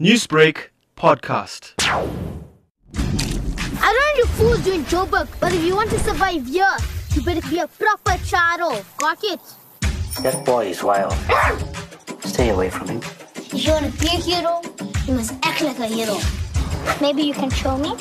Newsbreak podcast. I don't know you fools doing Joburg, but if you want to survive here, you better be a proper charo. Got it? That boy is wild. Stay away from him. If you want to be a hero, you must act like a hero. Maybe you can show me?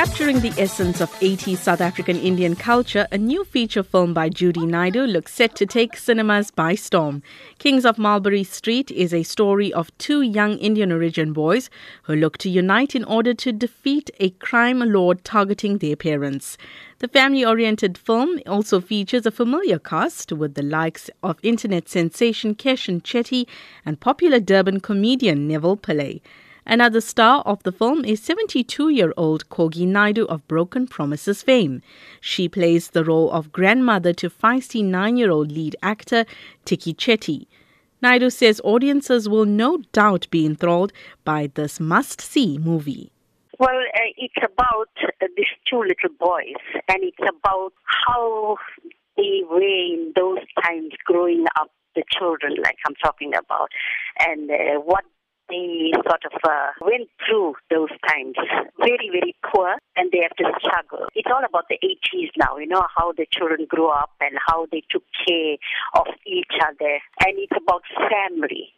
Capturing the essence of 80s South African Indian culture, a new feature film by Judy Naidoo looks set to take cinemas by storm. Kings of Mulberry Street is a story of two young Indian origin boys who look to unite in order to defeat a crime lord targeting their parents. The family oriented film also features a familiar cast with the likes of internet sensation Keshan Chetty and popular Durban comedian Neville Pillay. Another star of the film is 72 year old Kogie Naidoo of Broken Promises fame. She plays the role of grandmother to feisty nine year old lead actor Ticky Chetty. Naidoo says audiences will no doubt be enthralled by this must see movie. Well, uh, it's about uh, these two little boys, and it's about how they were in those times growing up, the children, like I'm talking about, and uh, what they sort of uh, went through those times. Very, very poor, and they have to struggle. It's all about the 80s now, you know, how the children grew up and how they took care of each other. And it's about family.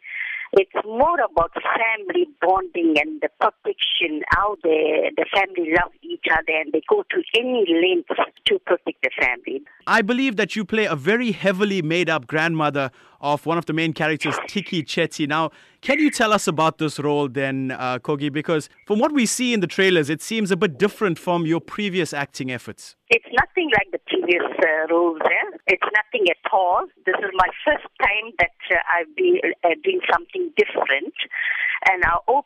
It's more about family bonding and the protection, how the, the family love each other and they go to any lengths to protect the family. I believe that you play a very heavily made up grandmother of one of the main characters, Ticky Chetty. Now, can you tell us about this role then, uh, Kogie? Because from what we see in the trailers, it seems a bit different from your previous acting efforts. It's nothing like the previous uh, roles there. It's nothing at all. This is my first time that uh, I've been uh, doing something different. And I hope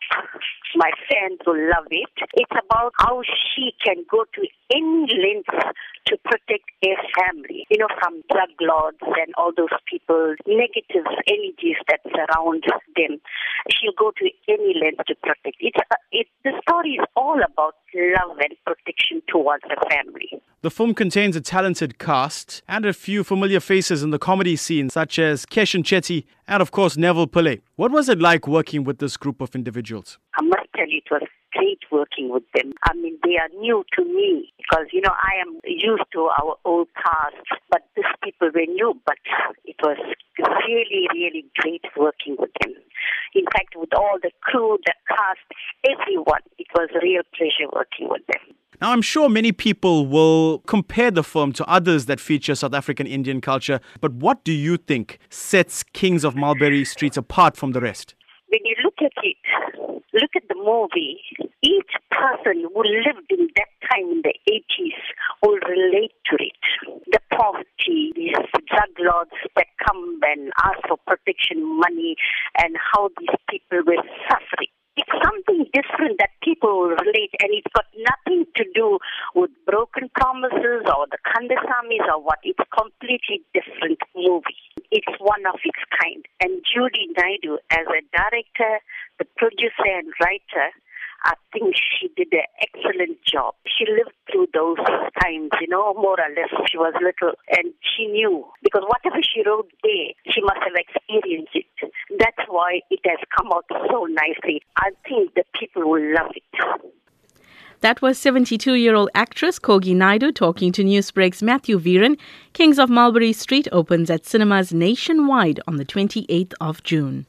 my fans will love it. It's about how she can go to any lengths to protect her family, you know, from drug lords and all those people, negative energies that surround them. She'll go to any length to protect. It's, uh, it, the story is all about love and protection towards the family. The film contains a talented cast and a few familiar faces in the comedy scene, such as Keshan Chetty and, of course, Neville Pillay. What was it like working with this group of individuals? I must tell you, it was great working with them. I mean, they are new to me because, you know, I am used to our old cast, but these people were new, but it was really, really great working with them. In fact, with all the crew, the cast, everyone, it was a real pleasure working with them. Now, I'm sure many people will compare the film to others that feature South African Indian culture, but what do you think sets Kings of Mulberry Streets apart from the rest? When you look at it, look at the movie, each person who lived in that time in the 80s will relate to it. The poverty, these drug lords that come and ask for protection money, and how these people were suffering. It's something different that people will relate, and it's got nothing to do with broken promises or the Kandasamys or what. It's completely different movie. It's one of its kind. And Judy Naidoo, as a director, the producer, and writer, I think she did an excellent job. She lived through those times, you know, more or less. She was little and she knew because whatever she wrote there, she must have experienced it. That's why it has come out so nicely. I think the people will love it. That was 72 year old actress Kogie Naidoo talking to Newsbreak's Matthew Veeran. Kings of Mulberry Street opens at cinemas nationwide on the 28th of June.